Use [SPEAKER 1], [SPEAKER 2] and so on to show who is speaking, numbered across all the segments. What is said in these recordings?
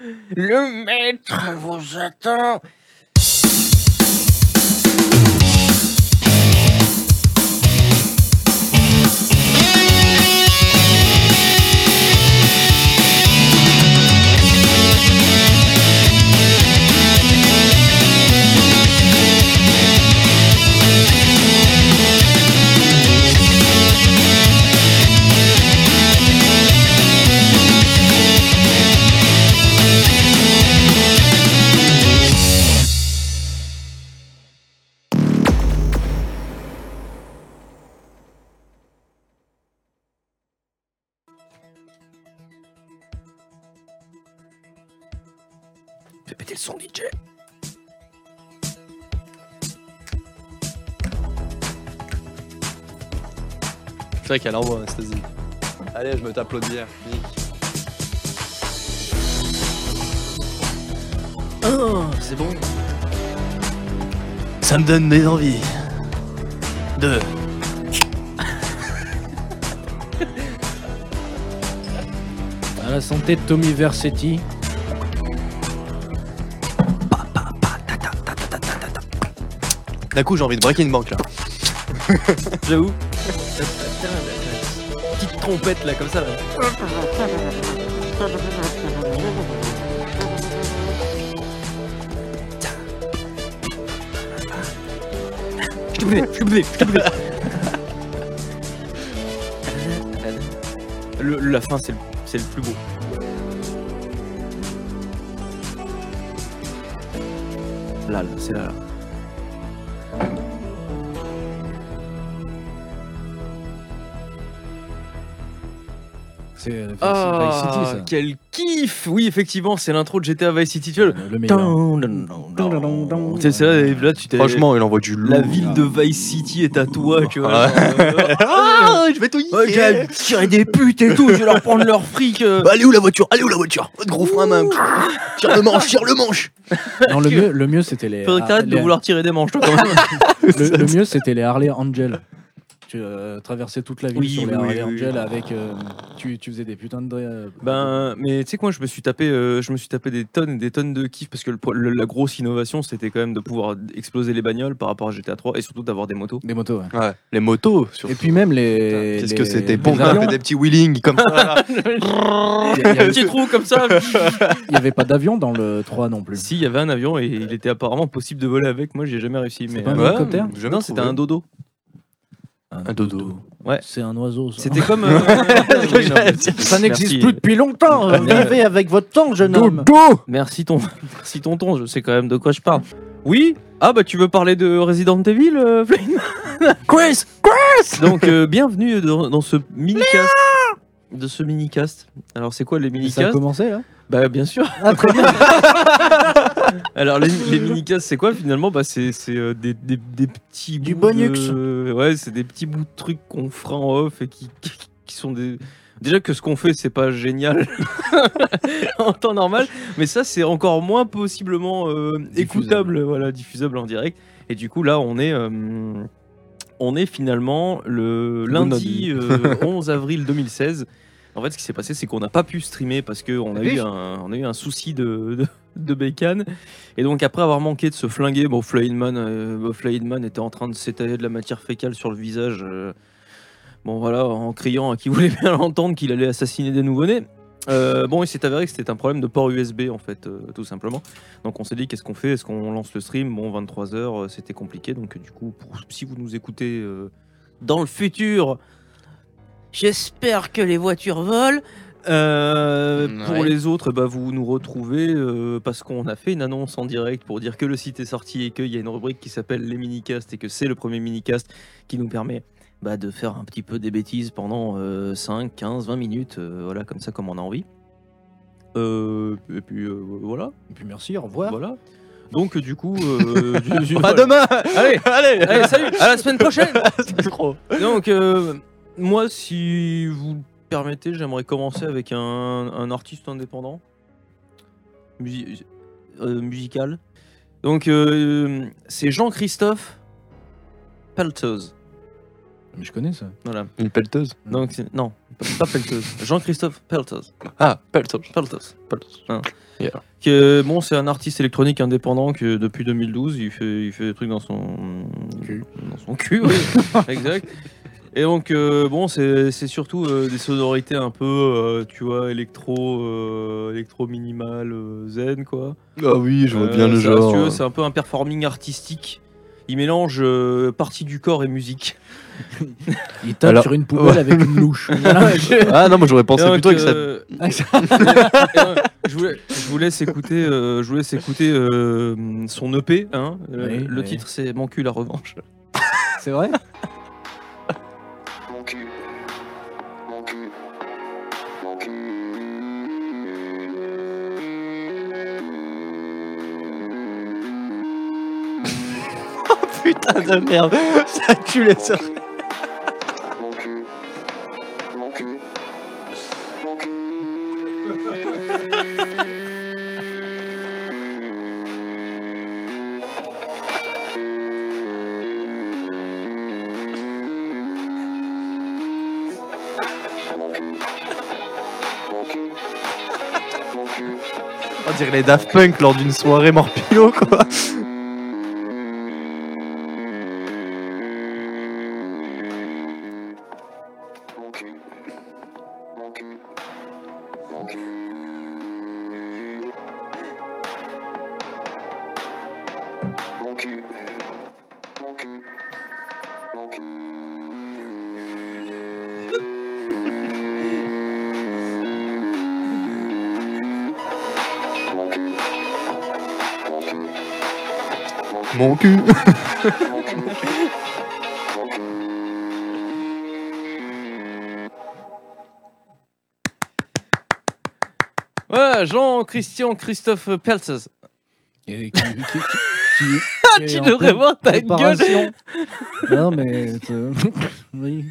[SPEAKER 1] Le maître vous attend. Fais péter le son, DJ.
[SPEAKER 2] C'est vrai qu'elle envoie, Anastasie. Allez, je me tape l'autre bière.
[SPEAKER 1] Oh, c'est bon.
[SPEAKER 2] Ça me donne des envies. De.
[SPEAKER 3] À la santé de Tommy Versetti.
[SPEAKER 2] D'un coup, j'ai envie de breaking une banque là.
[SPEAKER 1] J'avoue. Petite trompette là, comme ça. Là. Je te plais, je te plais, je te plais. Le, la fin, c'est le, c'est le plus beau. Là, là, c'est là, là.
[SPEAKER 3] C'est
[SPEAKER 1] Ah,
[SPEAKER 3] Vice City, ça.
[SPEAKER 1] quel kiff Oui, effectivement, c'est l'intro de GTA Vice City. Tu vois,
[SPEAKER 3] Le, le meilleur.
[SPEAKER 1] c'est là, et là, tu.
[SPEAKER 2] Franchement, il envoie du lourd.
[SPEAKER 1] La ville de Vice City est à toi, tu vois. Genre, euh,
[SPEAKER 2] Ah, je vais tout
[SPEAKER 1] Ouais,
[SPEAKER 2] niquer.
[SPEAKER 1] j'ai tiré des putes et tout, je vais leur prendre leur fric. euh.
[SPEAKER 2] Bah, allez où la voiture? Allez où la voiture? Votre gros frein main. Tire le manche, tire le manche.
[SPEAKER 3] Non, le mieux, le mieux c'était les.
[SPEAKER 1] Faudrait que t'arrêtes
[SPEAKER 3] ah,
[SPEAKER 1] de vouloir tirer des manches, toi, quand même.
[SPEAKER 3] le, le mieux c'était les Harley Angel. Tu euh, traversais toute la ville
[SPEAKER 1] Oui,
[SPEAKER 3] sur les
[SPEAKER 1] oui,
[SPEAKER 3] Harley
[SPEAKER 1] oui, oui.
[SPEAKER 3] Angel avec. euh, tu, tu faisais des putains de. euh,
[SPEAKER 1] Ben, mais tu sais quoi, je me suis tapé, euh, je me suis tapé des tonnes et des tonnes de kiff parce que le, pro- le- la grosse innovation, c'était quand même de pouvoir exploser les bagnoles par rapport à GTA 3 et surtout d'avoir des motos.
[SPEAKER 3] Des motos, ouais.
[SPEAKER 2] Ouais, les motos surtout.
[SPEAKER 3] Et puis même les.
[SPEAKER 2] Qu'est-ce que c'était bon, on des petits wheelings comme ça.
[SPEAKER 3] Il y a- il y
[SPEAKER 1] Un
[SPEAKER 3] avait-
[SPEAKER 1] petit trou comme ça.
[SPEAKER 3] il y avait pas d'avion dans le 3 non plus.
[SPEAKER 1] si, il y avait un avion et il était apparemment possible de voler avec. Moi, j'ai jamais réussi. Mais
[SPEAKER 3] pas un
[SPEAKER 1] euh,
[SPEAKER 3] hélicoptère
[SPEAKER 1] Non, c'était un dodo.
[SPEAKER 2] Un dodo.
[SPEAKER 1] Ouais.
[SPEAKER 3] C'est un oiseau. Ça,
[SPEAKER 1] C'était comme. euh, oui, non, mais-
[SPEAKER 3] ça n'existe
[SPEAKER 1] Merci.
[SPEAKER 3] plus depuis longtemps. Vivez avec votre temps, jeune homme.
[SPEAKER 1] Merci, ton... Merci tonton, je sais quand même de quoi je parle. Oui Ah bah tu veux parler de Resident Evil, euh, Flame Chris Chris Donc euh, bienvenue dans, dans ce mini-cast. De ce mini-cast. Alors c'est quoi les
[SPEAKER 3] Ça a commencé là?
[SPEAKER 1] Bah bien sûr.
[SPEAKER 3] Ah, très bien.
[SPEAKER 1] Alors les, les mini-casts c'est quoi finalement? Bah c'est c'est, euh, des, des, des petits
[SPEAKER 3] Du
[SPEAKER 1] bouts
[SPEAKER 3] bonux.
[SPEAKER 1] de- Ouais c'est des petits bouts de trucs qu'on fera en off et qui, qui, qui sont des... Déjà que ce qu'on fait c'est pas génial en temps normal, mais ça c'est encore moins possiblement euh, écoutable, voilà, diffusable en direct. Et du coup là on est, euh, on est finalement le lundi euh, 11 avril 2016. En fait, ce qui s'est passé, c'est qu'on n'a pas pu streamer parce qu'on a, eu un- on a eu un souci de, de, de bécane. Et donc, après avoir manqué de se flinguer, bon, Flyman, euh, était en train de s'étaler de la matière fécale sur le visage. euh, bon, voilà, en criant à qui voulait bien l'entendre qu'il allait assassiner des nouveau-nés. Euh, bon, il s'est avéré que c'était un problème de port USB en fait, euh, tout simplement. Donc on s'est dit qu'est-ce qu'on fait? Est-ce qu'on lance le stream? Bon, 23h, c'était compliqué. Donc du coup, si vous nous écoutez dans le futur, j'espère que les voitures volent. Euh, Pour
[SPEAKER 2] ouais.
[SPEAKER 1] les autres, bah, vous nous retrouvez euh, parce qu'on a fait une annonce en direct pour dire que le site est sorti et qu'il y a une rubrique qui s'appelle les minicasts et que c'est le premier minicast qui nous permet bah, de faire un petit peu des bêtises pendant euh, 5, 15, 20 minutes, euh, voilà, comme ça, comme on a envie. Euh, et puis euh, voilà,
[SPEAKER 3] Et puis merci, au revoir.
[SPEAKER 1] voilà. Donc du coup, euh,
[SPEAKER 2] À demain
[SPEAKER 1] Allez,
[SPEAKER 2] Allez
[SPEAKER 1] allez, salut, à la semaine prochaine.
[SPEAKER 2] C'est trop.
[SPEAKER 1] Donc euh, moi, si vous permettez, j'aimerais commencer avec un, un artiste indépendant, musi- euh, musical. Donc euh, c'est Jean-Christophe Pelteuse.
[SPEAKER 3] Mais je connais ça.
[SPEAKER 1] Voilà.
[SPEAKER 2] Une pelleteuse.
[SPEAKER 1] Donc non, pas Peltos. Jean-Christophe Peltos.
[SPEAKER 4] Ah, Peltos.
[SPEAKER 1] Peltos. Peltos. hein.
[SPEAKER 4] Yeah.
[SPEAKER 1] Qui est- bon, c'est un artiste électronique indépendant que depuis 2012, il fait, il fait des trucs dans son
[SPEAKER 3] Cul.
[SPEAKER 1] Dans son cul, oui. exact. Et donc, euh, bon, c'est c'est surtout euh, des sonorités un peu, euh, tu vois, électro, euh, électro minimal, euh, zen, quoi.
[SPEAKER 4] Ah oui, je vois
[SPEAKER 1] Euh,
[SPEAKER 4] bien le genre.
[SPEAKER 1] C'est un peu un performing artistique. Il mélange euh, partie du corps et musique.
[SPEAKER 3] Il tape
[SPEAKER 4] Alors-
[SPEAKER 3] sur une poubelle avec une louche.
[SPEAKER 4] Ah non, moi j'aurais pensé plutôt que ça.
[SPEAKER 1] donc, je, vous, je vous laisse écouter, euh, je vous laisse écouter euh, son EP. Hein.
[SPEAKER 3] Oui,
[SPEAKER 1] le
[SPEAKER 3] oui.
[SPEAKER 1] titre, c'est Mon cul la revanche.
[SPEAKER 3] C'est vrai?
[SPEAKER 4] putain de merde. Ça tue les
[SPEAKER 2] oreilles.
[SPEAKER 4] On dirait les Daft Punk lors d'une soirée morpilo, quoi.
[SPEAKER 2] Mon cul.
[SPEAKER 1] Voilà, Jean-Christian Christophe Peltzes.
[SPEAKER 3] Et qui, qui, qui- qui- qui est
[SPEAKER 1] Tu devrais voir ta gueule.
[SPEAKER 3] Non, mais. euh, oui.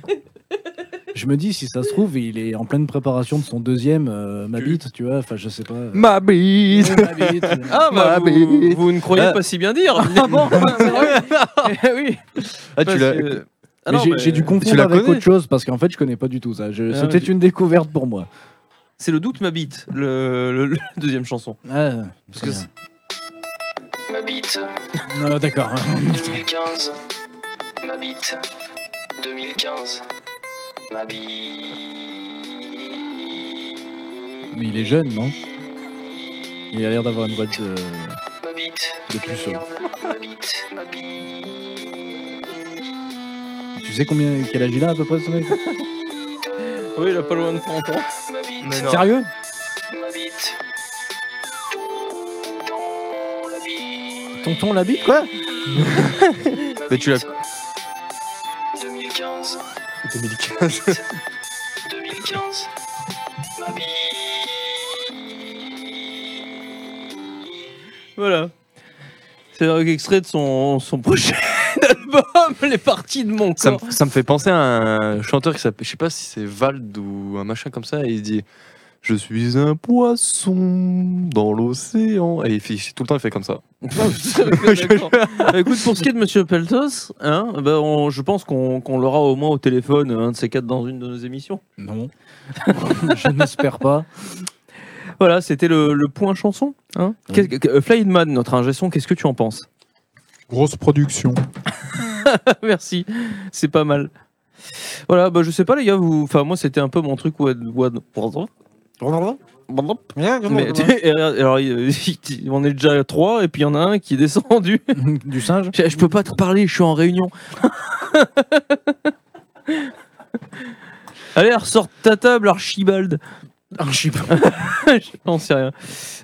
[SPEAKER 3] Je me dis, si ça se trouve, il est en pleine préparation de son deuxième, euh, ma
[SPEAKER 1] Tu-
[SPEAKER 3] bite, tu vois. Enfin, je sais pas.
[SPEAKER 4] Ma bite.
[SPEAKER 3] Ma bite, euh,
[SPEAKER 1] Ah bah
[SPEAKER 4] Ma
[SPEAKER 1] vous,
[SPEAKER 4] bite.
[SPEAKER 1] vous ne croyez
[SPEAKER 4] Ah.
[SPEAKER 1] pas si bien dire. Ah bon Oui.
[SPEAKER 4] Ah tu
[SPEAKER 1] Parce
[SPEAKER 4] l'as.
[SPEAKER 1] que- Ah
[SPEAKER 3] mais
[SPEAKER 1] non,
[SPEAKER 3] j'ai
[SPEAKER 1] mais
[SPEAKER 3] j'ai dû
[SPEAKER 4] tu
[SPEAKER 3] confondre
[SPEAKER 4] la
[SPEAKER 3] avec
[SPEAKER 4] connais
[SPEAKER 3] autre chose parce qu'en fait, je connais pas du tout ça. Je-
[SPEAKER 1] Ah,
[SPEAKER 3] C'était
[SPEAKER 1] tu-
[SPEAKER 3] une découverte pour moi.
[SPEAKER 1] C'est le doute ma bite, le, le- le deuxième chanson.
[SPEAKER 3] Ah,
[SPEAKER 1] Parce que
[SPEAKER 3] bien.
[SPEAKER 2] Ma bite.
[SPEAKER 3] Ah, D'accord.
[SPEAKER 2] 2015. Ma bite. 2015. Ma bite.
[SPEAKER 3] Mais il est jeune, non? Il a l'air d'avoir une boîte de. De puceau. Tu sais combien quel âge il a à peu près ce mec?
[SPEAKER 1] Oui, il a pas loin de 30 ans.
[SPEAKER 4] Mais non.
[SPEAKER 3] Sérieux? Tonton la bite quoi?
[SPEAKER 2] Ma
[SPEAKER 4] Mais tu l'as-
[SPEAKER 2] bite. 2015.
[SPEAKER 4] 2015.
[SPEAKER 2] 2015. Ma bite.
[SPEAKER 1] Voilà. C'est un extrait de son, son prochain album, Les parties de mon
[SPEAKER 4] Ça me,
[SPEAKER 1] corps.
[SPEAKER 4] ça me fait penser à un chanteur qui s'appelle, je sais pas si c'est Vald ou un machin comme ça, et il dit Je suis un poisson dans l'océan. Et il fait, tout le temps, il fait comme ça.
[SPEAKER 1] Bah, Écoute, pour ce qui est de Monsieur Peltos, hein, on- je pense qu'on qu'on l'aura au moins au téléphone, un de ces quatre dans une de nos émissions.
[SPEAKER 3] Non. je n'espère pas.
[SPEAKER 1] Voilà, c'était le, le point chanson. Hein
[SPEAKER 3] Oui.
[SPEAKER 1] Qu'est- que- euh, Fly Man, notre ingé son, qu'est-ce que tu en penses?
[SPEAKER 5] Grosse production.
[SPEAKER 1] Merci, c'est pas mal. Voilà, bah je sais pas les gars, vous, enfin moi c'était un peu mon truc. What, what- Mais alors, on est déjà à trois et puis il y en a un qui est descendu.
[SPEAKER 3] du singe
[SPEAKER 1] Je, je peux pas te parler, je suis en réunion. Allez, ressort ta table, Archibald.
[SPEAKER 3] Archibald.
[SPEAKER 1] J'en sais rien.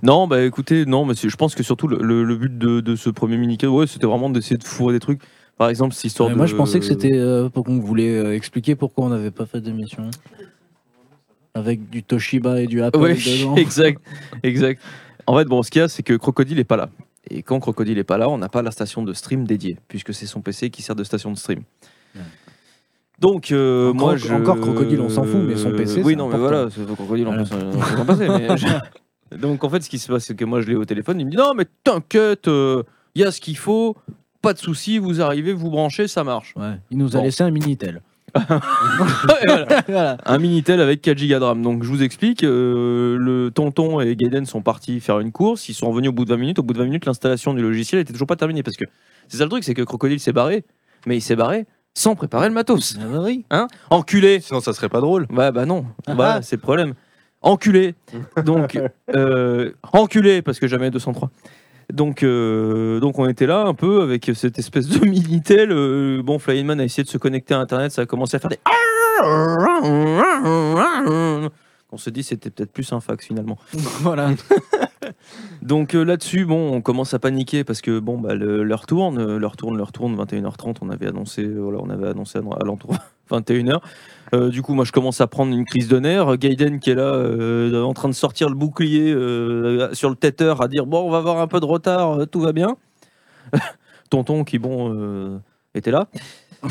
[SPEAKER 1] Non, bah écoutez, non, mais je pense que surtout le, le- le but de, de ce premier mini ouais, c'était vraiment d'essayer de fourrer des trucs. Par exemple, cette histoire
[SPEAKER 3] Ouais,
[SPEAKER 1] de.
[SPEAKER 3] Moi, je pensais que c'était euh, pour qu'on voulait euh, expliquer pourquoi on n'avait pas fait d'émission. Avec du Toshiba et du Apple
[SPEAKER 1] Ouais,
[SPEAKER 3] dedans.
[SPEAKER 1] exact, exact. En fait, bon, ce qu'il y a, c'est que Crocodile est pas là. Et quand Crocodile est pas là, on n'a pas la station de stream dédiée, puisque c'est son PC qui sert de station de stream.
[SPEAKER 3] Ouais.
[SPEAKER 1] Donc, euh,
[SPEAKER 3] Encore-
[SPEAKER 1] moi, je...
[SPEAKER 3] encore Crocodile, on s'en fout, mais son PC,
[SPEAKER 1] Oui, non, mais voilà, c'est Crocodile, on
[SPEAKER 3] Voilà.
[SPEAKER 1] peut s'en- on peut s'en passer. mais je- Donc, en fait, ce qui se passe, c'est que moi, je l'ai au téléphone, il me dit Non, mais t'inquiète, il y a ce qu'il faut, pas de souci, vous arrivez, vous branchez, ça marche.
[SPEAKER 3] Ouais, il nous a laissé un Minitel.
[SPEAKER 1] Voilà.
[SPEAKER 3] Voilà.
[SPEAKER 1] Un Minitel avec 4 Go de RAM. Donc je vous explique, euh, le tonton et Gaiden sont partis faire une course, ils sont revenus au bout de 20 minutes. Au bout de 20 minutes, l'installation du logiciel était toujours pas terminée parce que c'est ça le truc, c'est que Crocodile s'est barré, mais il s'est barré sans préparer le matos.
[SPEAKER 3] Ah bah oui.
[SPEAKER 1] Hein? Enculé
[SPEAKER 4] Sinon, ça serait pas drôle.
[SPEAKER 1] Ouais, bah non,
[SPEAKER 3] Ah
[SPEAKER 1] voilà,
[SPEAKER 3] ah.
[SPEAKER 1] c'est le problème. Enculé Donc, euh, enculé, parce que jamais 203. Donc, euh, donc on était là un peu avec cette espèce de Minitel. euh, bon, Flyman a essayé de se connecter à Internet, ça a commencé à faire des. On se dit c'était peut-être plus un fax finalement.
[SPEAKER 3] Voilà.
[SPEAKER 1] Donc euh, là-dessus, bon, on commence à paniquer parce que bon, bah, l'heure tourne, l'heure tourne, l'heure tourne, 21h30, on avait annoncé, voilà, on avait annoncé à à l'entour 21h. Euh, du coup, moi, je commence à prendre une crise de nerfs. Gaiden qui est là, euh, en train de sortir le bouclier euh, sur le tether, à dire bon, on va avoir un peu de retard, tout va bien. Tonton qui bon euh, était là.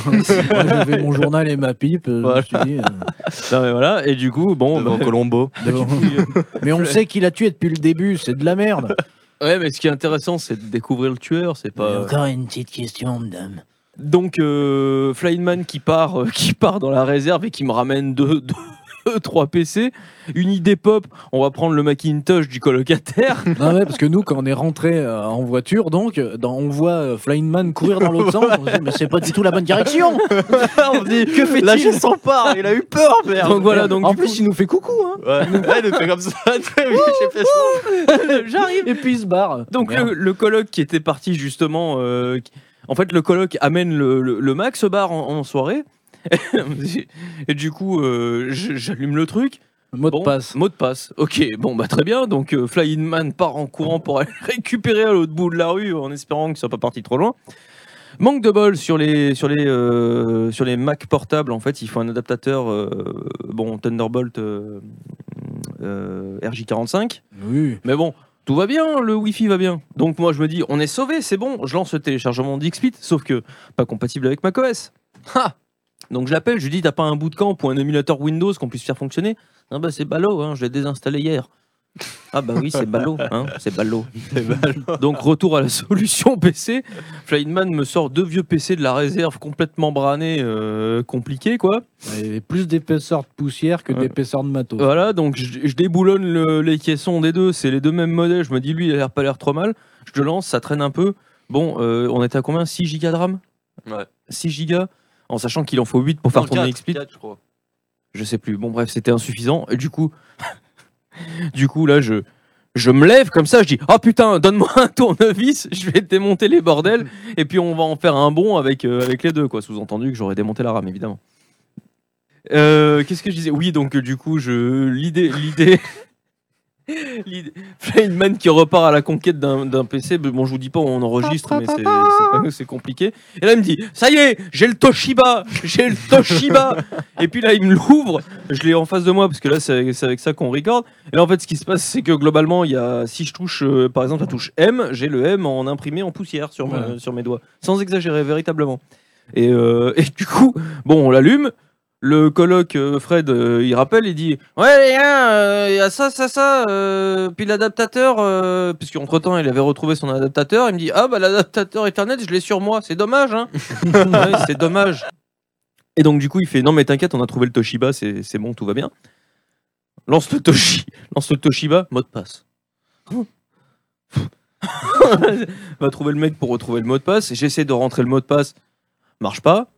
[SPEAKER 3] J'avais mon journal et ma pipe. euh,
[SPEAKER 1] Voilà.
[SPEAKER 3] je me suis dit, euh,
[SPEAKER 1] Non, mais voilà, et du coup, bon,
[SPEAKER 4] Devant
[SPEAKER 1] bah,
[SPEAKER 4] Colombo.
[SPEAKER 3] mais on sait qu'il a tué depuis le début, c'est de la merde.
[SPEAKER 1] ouais, mais ce qui est intéressant, c'est de découvrir le tueur, c'est pas.
[SPEAKER 3] Encore une petite question, madame.
[SPEAKER 1] Donc euh, Flyman qui part, euh, qui part dans la réserve et qui me ramène deux, deux, trois PC. Une idée pop, on va prendre le Macintosh du colocataire.
[SPEAKER 3] Non, ouais, parce que nous, quand on est rentré euh, en voiture, donc, euh, dans- on voit euh, Flying Man courir dans l'autre sens. On se dit, mais c'est pas du tout la bonne direction.
[SPEAKER 1] on dit que fait-il
[SPEAKER 4] Lâchez son part, il a eu peur, merde.
[SPEAKER 1] Donc voilà, donc
[SPEAKER 3] en plus,
[SPEAKER 1] coup-
[SPEAKER 3] il nous fait coucou. Hein.
[SPEAKER 4] Ouais, il fait comme ça.
[SPEAKER 1] j'arrive.
[SPEAKER 3] Et puis il se barre.
[SPEAKER 1] Donc le, le coloc qui était parti justement, euh, en fait le coloc amène le, le, le Mac se barre en, en soirée. et du coup, euh, j'allume le truc.
[SPEAKER 3] Mot de
[SPEAKER 1] Bon,
[SPEAKER 3] passe.
[SPEAKER 1] Mot de passe. Ok, bon bah très bien. Donc euh, Flying Man part en courant pour aller le récupérer à l'autre bout de la rue en espérant qu'il soit pas parti trop loin. Manque de bol sur les sur les euh, sur les Mac portables. En fait, il faut un adaptateur euh, bon Thunderbolt euh, euh, RJ45.
[SPEAKER 3] Oui.
[SPEAKER 1] Mais bon, tout va bien, le Wi-Fi va bien. Donc moi je me dis, on est sauvé, c'est bon. Je lance le téléchargement d'XPit, sauf que pas compatible avec macOS. Ha Donc je l'appelle, je lui dis, t'as pas un bootcamp ou un émulateur Windows qu'on puisse faire fonctionner? Ah bah c'est ballot, hein, je l'ai désinstallé hier. Ah bah oui, c'est ballot, hein, c'est ballot. Donc retour à la solution PC. Flyman me sort deux vieux PC de la réserve complètement branés, euh, compliqués quoi.
[SPEAKER 3] Et plus d'épaisseur de poussière que
[SPEAKER 1] Ouais.
[SPEAKER 3] d'épaisseur de matos.
[SPEAKER 1] Voilà, donc je, je déboulonne le- les caissons des deux, c'est les deux mêmes modèles. Je me dis, lui, il a l'air pas l'air trop mal. Je le lance, ça traîne un peu. Bon, euh, on était à combien? 6 gigas de RAM?
[SPEAKER 4] Ouais.
[SPEAKER 1] 6 gigas? En sachant qu'il en faut 8 pour faire
[SPEAKER 4] Non,
[SPEAKER 1] tourner
[SPEAKER 4] quatre, je crois.
[SPEAKER 1] Je sais plus. Bon, bref, c'était insuffisant. Et du coup, du coup, là, je, je me lève comme ça. Je dis, oh putain, donne-moi un tournevis. Je vais démonter les bordels. Et puis, on va en faire un bon avec, euh, avec les deux. quoi. Sous-entendu que j'aurais démonté la RAM, évidemment. Euh, Qu'est-ce que je disais? Oui, donc euh, du coup, je l'idée, l'idée, Flyman qui repart à la conquête d'un PC. Bon, je vous dis pas, on enregistre, mais c'est- compliqué. Et là, il me dit, ça y est, j'ai le Toshiba, j'ai le Toshiba. Et puis là, il me l'ouvre. Je l'ai en face de moi parce que là, c'est avec ça qu'on record. Et là, en fait, ce qui se passe, c'est que globalement, il y a, si je touche, euh, par exemple, la touche M, j'ai le M en imprimé en poussière sur, ma-
[SPEAKER 3] Ouais.
[SPEAKER 1] sur mes doigts, sans exagérer, véritablement. Et, euh, et du coup, bon, on l'allume. Le coloc euh, Fred, euh, il rappelle, il dit Ouais, les gars, euh, il y a ça, ça, ça. euh, puis l'adaptateur, euh, puisqu'entre temps, il avait retrouvé son adaptateur. Il me dit Ah, bah l'adaptateur Ethernet, je l'ai sur moi. C'est dommage, hein Ouais, C'est dommage. Et donc, du coup, il fait Non, mais t'inquiète, on a trouvé le Toshiba, c'est c'est bon, tout va bien. Lance le, Toshi, lance le Toshiba, mot de passe. Va trouver le mec pour retrouver le mot de passe. J'essaie de rentrer le mot de passe, marche pas.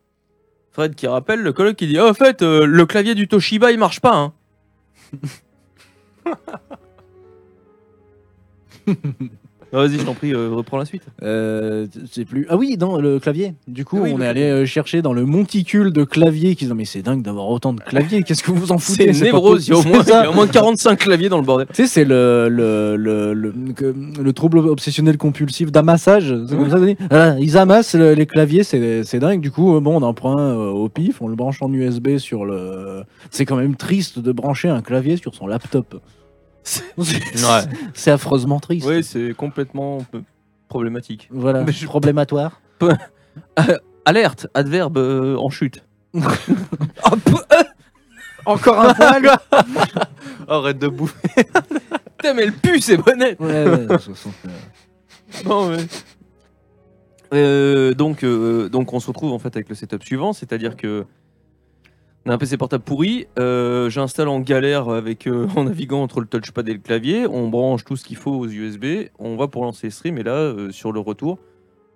[SPEAKER 1] Fred qui rappelle, le coloc qui dit Oh, fait, euh, le clavier du Toshiba il marche pas. Hein. Ah, Vas-y, je t'en prie, euh, reprends la suite.
[SPEAKER 3] Euh, c'est plus. Ah oui, dans le clavier. Du coup,
[SPEAKER 1] Oui,
[SPEAKER 3] on est allé euh, chercher dans le monticule de claviers. Qui disent mais c'est dingue d'avoir autant de claviers. Qu'est-ce que vous en foutez?
[SPEAKER 1] C'est névrose, il y, a au moins-
[SPEAKER 3] C'est ça.
[SPEAKER 1] il y a au moins 45 claviers dans le bordel.
[SPEAKER 3] Tu sais, c'est le, le, le, le, trouble obsessionnel compulsif d'amassage. C'est comme ça. Voilà, ils amassent le- les claviers, c'est c'est dingue. Du coup, euh, bon, on en prend un euh, au pif, on le branche en USB sur le. C'est quand même triste de brancher un clavier sur son laptop. C'est affreusement triste.
[SPEAKER 1] Oui, c'est complètement euh, problématique.
[SPEAKER 3] Voilà,
[SPEAKER 1] Mais je-
[SPEAKER 3] problématoire.
[SPEAKER 1] Alerte, adverbe euh, en chute. Euh,
[SPEAKER 3] Encore un poil
[SPEAKER 4] Arrête de bouffer.
[SPEAKER 1] Putain, mais elle pue, c'est bonnet
[SPEAKER 3] Ouais, ouais, toute façon, euh,
[SPEAKER 1] Euh, donc, euh, donc on se retrouve en fait avec le setup suivant, c'est-à-dire que un PC portable pourri. euh, J'installe en galère avec euh, en naviguant entre le touchpad et le clavier. On branche tout ce qu'il faut aux USB. On va pour lancer le stream. Et là, euh, sur le retour,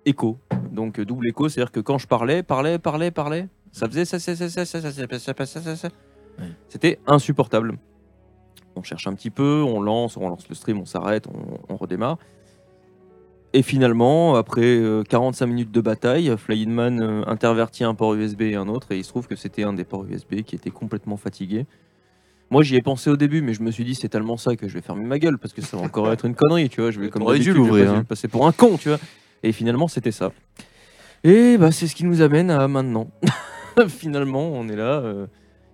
[SPEAKER 1] écho. Donc euh, double écho, c'est-à-dire que quand je parlais, parlais, parlais, parlais, ça faisait ça, ça, ça, ça, ça, ça, ça, ça, ça, ça, ça, ça. C'était insupportable. On cherche un petit peu, on lance, on lance le stream, on s'arrête, on, on redémarre. Et finalement, après euh, 45 minutes de bataille, Flyinman euh, intervertit un port USB et un autre, et il se trouve que c'était un des ports USB qui était complètement fatigué. Moi, j'y ai pensé au début, mais je me suis dit, c'est tellement ça que je vais fermer ma gueule, parce que ça va encore être une connerie, tu vois. Je vais comme
[SPEAKER 4] dû l'ouvrir,
[SPEAKER 1] passer-
[SPEAKER 4] hein.
[SPEAKER 1] passer pour un con, tu vois. Et finalement, c'était ça. Et bah, c'est ce qui nous amène à maintenant. finalement, on est là, euh,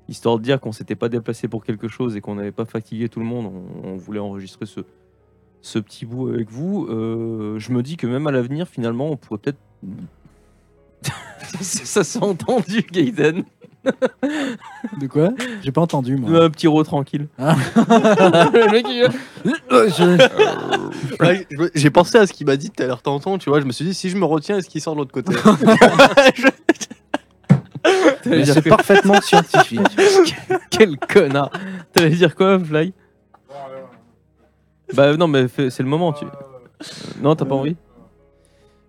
[SPEAKER 1] histoire de dire qu'on s'était pas déplacé pour quelque chose et qu'on n'avait pas fatigué tout le monde. On, on voulait enregistrer ce, ce petit bout avec vous. Euh, je me dis que même à l'avenir, finalement, on pourrait peut-être. ça ça s'est entendu, Gaiden.
[SPEAKER 3] De quoi? J'ai pas entendu, moi.
[SPEAKER 1] Un petit row tranquille.
[SPEAKER 3] Ah.
[SPEAKER 1] Le mec, il-
[SPEAKER 4] Ouais, je me- J'ai pensé à ce qu'il m'a dit tout à l'heure tantôt, tu vois. Je me suis dit, si je me retiens, est-ce qu'il sort de l'autre côté?
[SPEAKER 3] Mais C'est parfaitement scientifique.
[SPEAKER 1] Quel connard. T'allais dire quoi, Fly? Bah non, mais fais- c'est le moment. Tu... Non, t'as pas envie?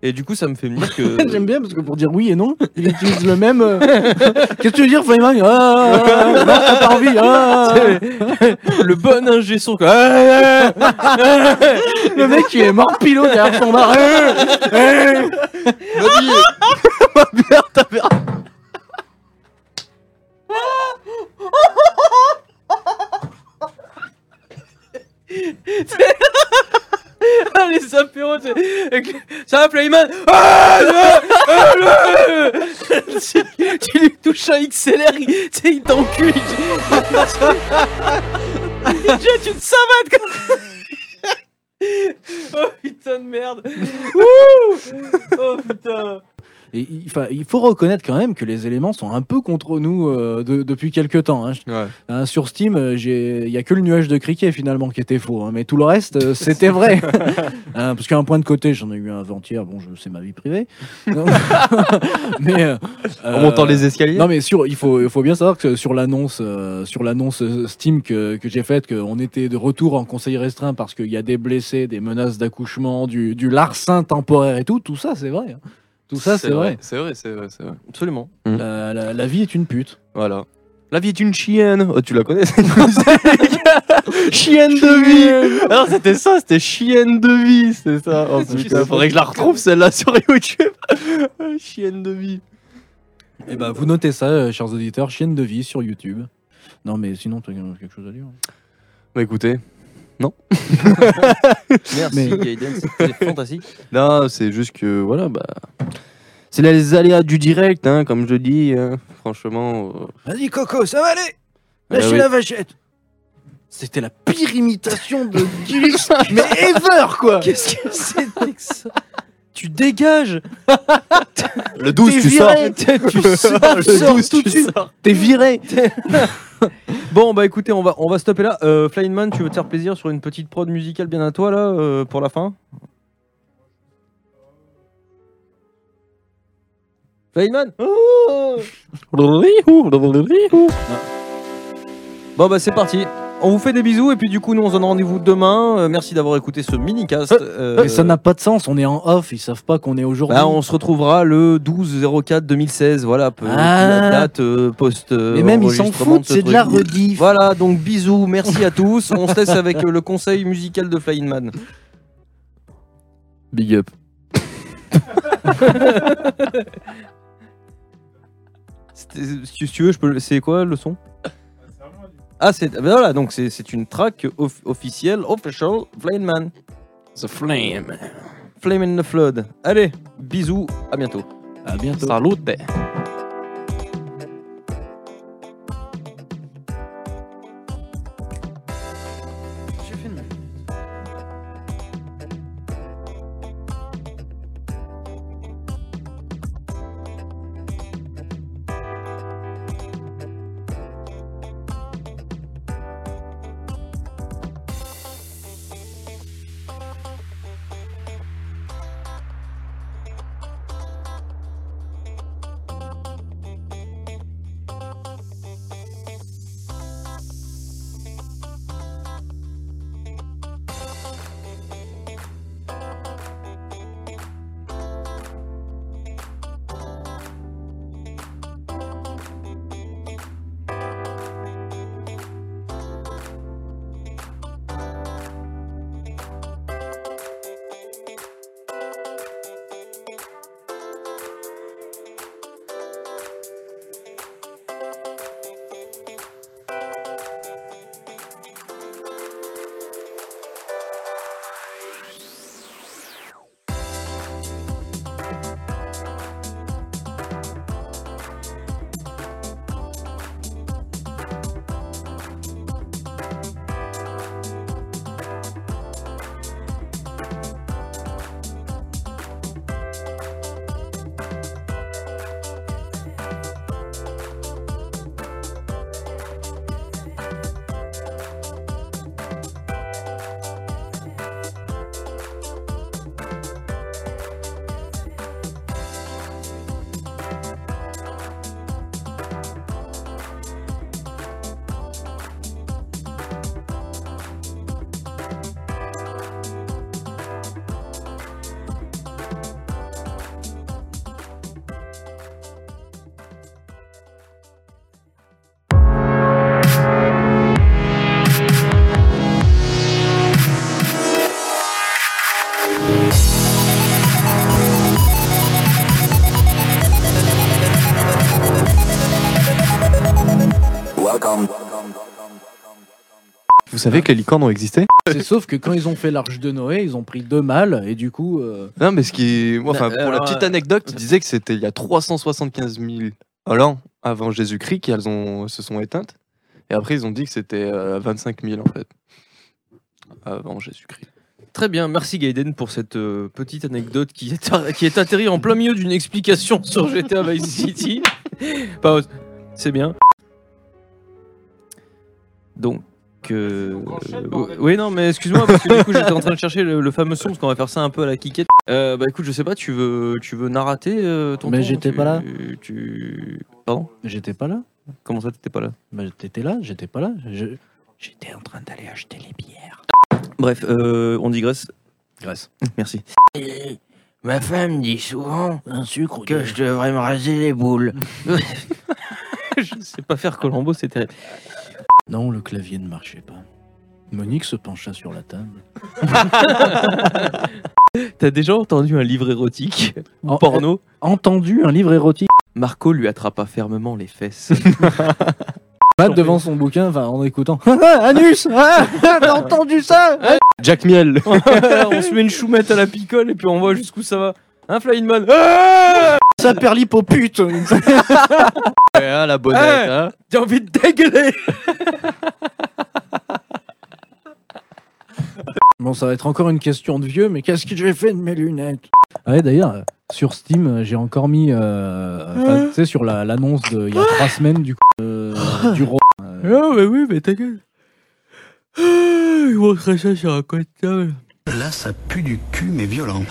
[SPEAKER 1] Et du coup, ça me fait me dire que.
[SPEAKER 3] J'aime bien parce que pour dire oui et non, il utilise le même. euh, Qu'est-ce que tu veux dire, Feynman ah, ah, ah, Non, t'as pas envie. ah, ah.
[SPEAKER 1] le bon ingé son. quoi. Ah, ah, ah.
[SPEAKER 3] Le mec qui est mort pilot derrière son bar. Eh, eh.
[SPEAKER 4] Ma bière, ta bière.
[SPEAKER 1] les apéros, ça va, Flyman. Ah, ah, ah, ah. Tu lui touches un XLR, il- il t'encule. il- Déjà, tu te savates comme... Oh putain de merde. Oh putain
[SPEAKER 3] Et il, faut reconnaître quand même que les éléments sont un peu contre nous euh, de- depuis quelques temps. hein.
[SPEAKER 4] Ouais.
[SPEAKER 3] Hein, sur Steam, euh, il y a que le nuage de criquet finalement qui était faux, hein, mais tout le reste, euh, c'était vrai. Parce qu'un point de côté, j'en ai eu un avant-hier, bon, c'est ma vie privée. Mais euh,
[SPEAKER 4] En montant les escaliers.
[SPEAKER 3] Non mais sur, il faut, il faut bien savoir que sur l'annonce, euh, sur l'annonce Steam que, que j'ai faite, qu'on était de retour en conseil restreint parce qu'il y a des blessés, des menaces d'accouchement, du, du larcin temporaire et tout, tout ça c'est vrai. Hein. Tout ça c'est vrai.
[SPEAKER 4] C'est vrai, c'est vrai, c'est vrai.
[SPEAKER 1] Absolument.
[SPEAKER 3] La, la- la vie est une pute.
[SPEAKER 4] Voilà. La vie est une chienne. Oh, tu la connais cette Chienne de vie. Alors c'était ça, c'était chienne de vie, c'est ça. Oh putain, faudrait que je la retrouve celle-là sur YouTube. chienne de vie.
[SPEAKER 3] Et ben vous notez ça, euh, chers auditeurs, chienne de vie sur YouTube. Non mais sinon tu as quelque chose à dire.
[SPEAKER 4] Bah écoutez,
[SPEAKER 1] Merci
[SPEAKER 3] Mais-
[SPEAKER 1] Gaiden, c'était fantastique.
[SPEAKER 4] non, c'est juste que voilà, bah. C'est les aléas du direct, hein, comme je dis. hein. Franchement. euh,
[SPEAKER 3] Vas-y Coco, ça va aller
[SPEAKER 4] Lâchez oui.
[SPEAKER 3] la vachette C'était la pire imitation de Gilles, mais ever quoi
[SPEAKER 1] Qu'est-ce que c'était que ça? Tu dégages
[SPEAKER 4] Le 12,
[SPEAKER 3] T'es
[SPEAKER 4] tu sors.
[SPEAKER 3] viré.
[SPEAKER 1] Tu sors,
[SPEAKER 3] Le
[SPEAKER 1] sors
[SPEAKER 3] 12,
[SPEAKER 1] tout
[SPEAKER 3] tu
[SPEAKER 1] de suite
[SPEAKER 3] sors. T'es viré
[SPEAKER 1] Bon bah écoutez, on va, on va stopper là. Euh, Flying Man, tu veux te faire plaisir sur une petite prod musicale bien à toi là euh, pour la fin Flying Man Oh Bon bah c'est parti. On vous fait des bisous et puis du coup nous on se donne rendez-vous demain. Euh, merci d'avoir écouté ce mini-cast. Euh,
[SPEAKER 3] Mais ça n'a pas de sens, on est en off, ils savent pas qu'on est aujourd'hui.
[SPEAKER 1] bah, on se retrouvera le 12-04 2016, voilà, peu-
[SPEAKER 3] Ah.
[SPEAKER 1] la date euh, post euh,
[SPEAKER 3] Mais même ils s'en foutent,
[SPEAKER 1] ce
[SPEAKER 3] c'est de la rediff.
[SPEAKER 1] Voilà, donc bisous, merci à tous. On se laisse avec euh, le conseil musical de Flying Man.
[SPEAKER 4] Big up.
[SPEAKER 1] Si tu veux, je peux. le- C'est quoi le son? Ah, c'est ben voilà, donc c'est c'est une track off- officielle, official Flying Man.
[SPEAKER 4] The Flame.
[SPEAKER 1] Flame in the Flood. Allez, bisous, à bientôt.
[SPEAKER 3] À bientôt.
[SPEAKER 4] Salute. Vous savez que les licornes ont existé
[SPEAKER 3] C'est sauf que quand ils ont fait l'arche de Noé, ils ont pris deux mâles et du coup. euh,
[SPEAKER 4] Non, mais ce qui est. moi, Enfin, pour la petite
[SPEAKER 1] euh,
[SPEAKER 4] anecdote, ils disaient que c'était il y a 375 000 ans avant Jésus-Christ qu'elles ont... se sont éteintes. Et après, ils ont dit que c'était euh, 25 000 en fait. Avant Jésus-Christ.
[SPEAKER 1] Très bien, merci Gaiden pour cette euh, petite anecdote qui est, ar- qui est atterrie en plein milieu d'une explication sur GTA Vice City. Pas- c'est bien. Donc. Euh, oui, non, mais excuse-moi, parce que du coup j'étais en train de chercher le, le fameux son, parce qu'on va faire ça un peu à la kickette. Euh, bah écoute, je sais pas, tu veux, tu veux narrater euh, ton
[SPEAKER 3] Mais j'étais pas là.
[SPEAKER 1] Tu. Pardon?
[SPEAKER 3] J'étais pas là.
[SPEAKER 1] Comment ça, t'étais pas là?
[SPEAKER 3] Bah, t'étais là, j'étais pas là. Je- J'étais en train d'aller acheter les bières.
[SPEAKER 1] Bref, euh, on digresse.
[SPEAKER 3] Grâce.
[SPEAKER 1] Merci.
[SPEAKER 2] Ma femme dit souvent
[SPEAKER 3] Un sucre.
[SPEAKER 2] que je devrais me raser les boules.
[SPEAKER 1] je sais pas faire Colombo, c'est terrible.
[SPEAKER 3] Non, le clavier ne marchait pas. Monique se pencha sur la table.
[SPEAKER 1] T'as déjà entendu un livre érotique ou
[SPEAKER 3] En-
[SPEAKER 1] porno
[SPEAKER 3] Entendu un livre érotique.
[SPEAKER 1] Marco lui attrapa fermement les fesses.
[SPEAKER 3] Pas devant son bouquin, enfin en écoutant. Anus Ah, T'as entendu ça
[SPEAKER 4] Jack Miel
[SPEAKER 1] on se met une choumette à la picole et puis on voit jusqu'où ça va. Hein, Flying Man Ah
[SPEAKER 3] Ça perd l'hippopute
[SPEAKER 4] Ouais, hein, la bonnette,
[SPEAKER 1] Ouais.
[SPEAKER 4] hein.
[SPEAKER 1] J'ai envie de dégueuler
[SPEAKER 3] Bon, ça va être encore une question de vieux, mais qu'est-ce que j'ai fait de mes lunettes Ah Ouais, d'ailleurs, sur Steam, euh, j'ai encore mis, euh, enfin, tu sais, sur la- l'annonce de il y a trois semaines du coup, euh, du ro- euh,
[SPEAKER 1] Ah, mais oui, mais ta gueule. Ah, Il montrait ça sur un coin de table.
[SPEAKER 6] Là, ça pue du cul, mais violent.